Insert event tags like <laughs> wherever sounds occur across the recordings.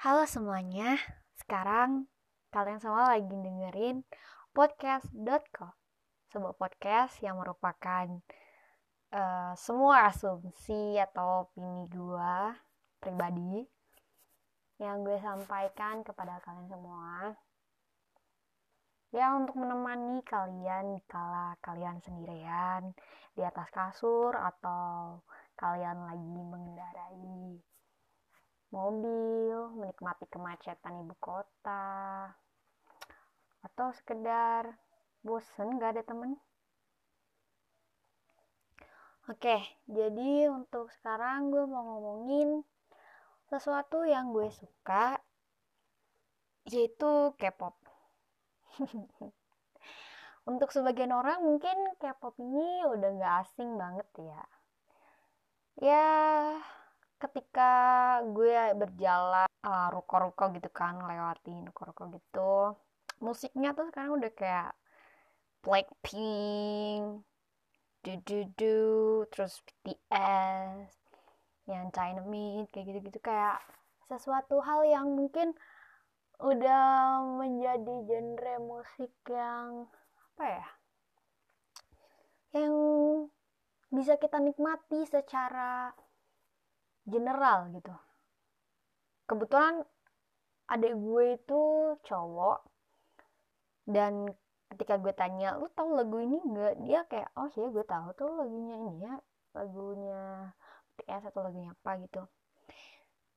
Halo semuanya, sekarang kalian semua lagi dengerin podcast.co Sebuah podcast yang merupakan uh, semua asumsi atau opini gue pribadi Yang gue sampaikan kepada kalian semua. Ya untuk menemani kalian kala kalian sendirian di atas kasur atau kalian lagi mengendarai mobil, menikmati kemacetan ibu kota, atau sekedar bosen gak ada temen. Oke, jadi untuk sekarang gue mau ngomongin sesuatu yang gue suka, yaitu K-pop. <laughs> untuk sebagian orang mungkin K-pop ini udah gak asing banget ya. Ya, ketika gue berjalan uh, ruko-ruko gitu kan lewatin ruko-ruko gitu musiknya tuh sekarang udah kayak Blackpink do do do terus BTS yang Mid kayak gitu-gitu kayak sesuatu hal yang mungkin udah menjadi genre musik yang apa ya yang bisa kita nikmati secara general gitu. Kebetulan adik gue itu cowok dan ketika gue tanya lu tahu lagu ini nggak? Dia kayak oh sih gue tahu tuh lagunya ini ya lagunya BTS atau lagunya apa gitu.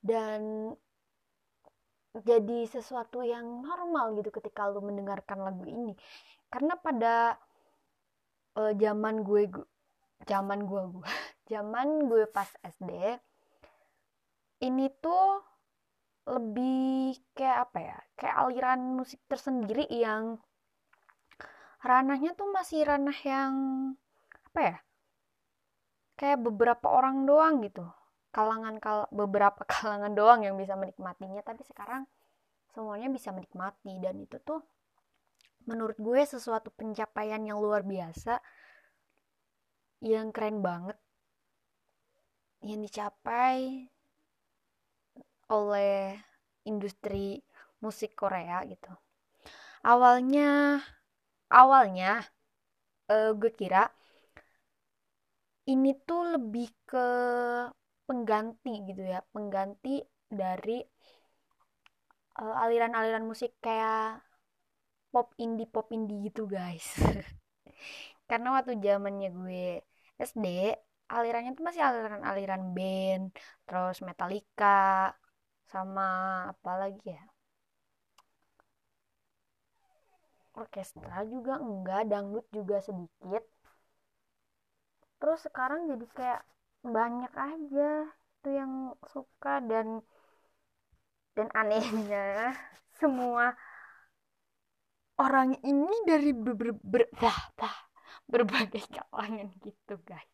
Dan jadi sesuatu yang normal gitu ketika lu mendengarkan lagu ini. Karena pada uh, zaman gue zaman gue gue <laughs> zaman gue pas SD ini tuh lebih kayak apa ya? Kayak aliran musik tersendiri yang ranahnya tuh masih ranah yang apa ya? Kayak beberapa orang doang gitu. Kalangan kal beberapa <laughs> kalangan doang yang bisa menikmatinya tapi sekarang semuanya bisa menikmati. Dan itu tuh menurut gue sesuatu pencapaian yang luar biasa yang keren banget yang dicapai oleh industri musik Korea gitu. Awalnya awalnya uh, gue kira ini tuh lebih ke pengganti gitu ya, pengganti dari uh, aliran-aliran musik kayak pop indie pop indie gitu guys. <laughs> Karena waktu zamannya gue SD, alirannya tuh masih aliran-aliran band, terus Metallica, sama apa lagi ya? Orkestra juga enggak dangdut juga sedikit. Terus sekarang jadi kayak banyak aja itu yang suka dan dan anehnya <laughs> semua orang ini dari ber, ber, ber, bah, berbagai kalangan gitu guys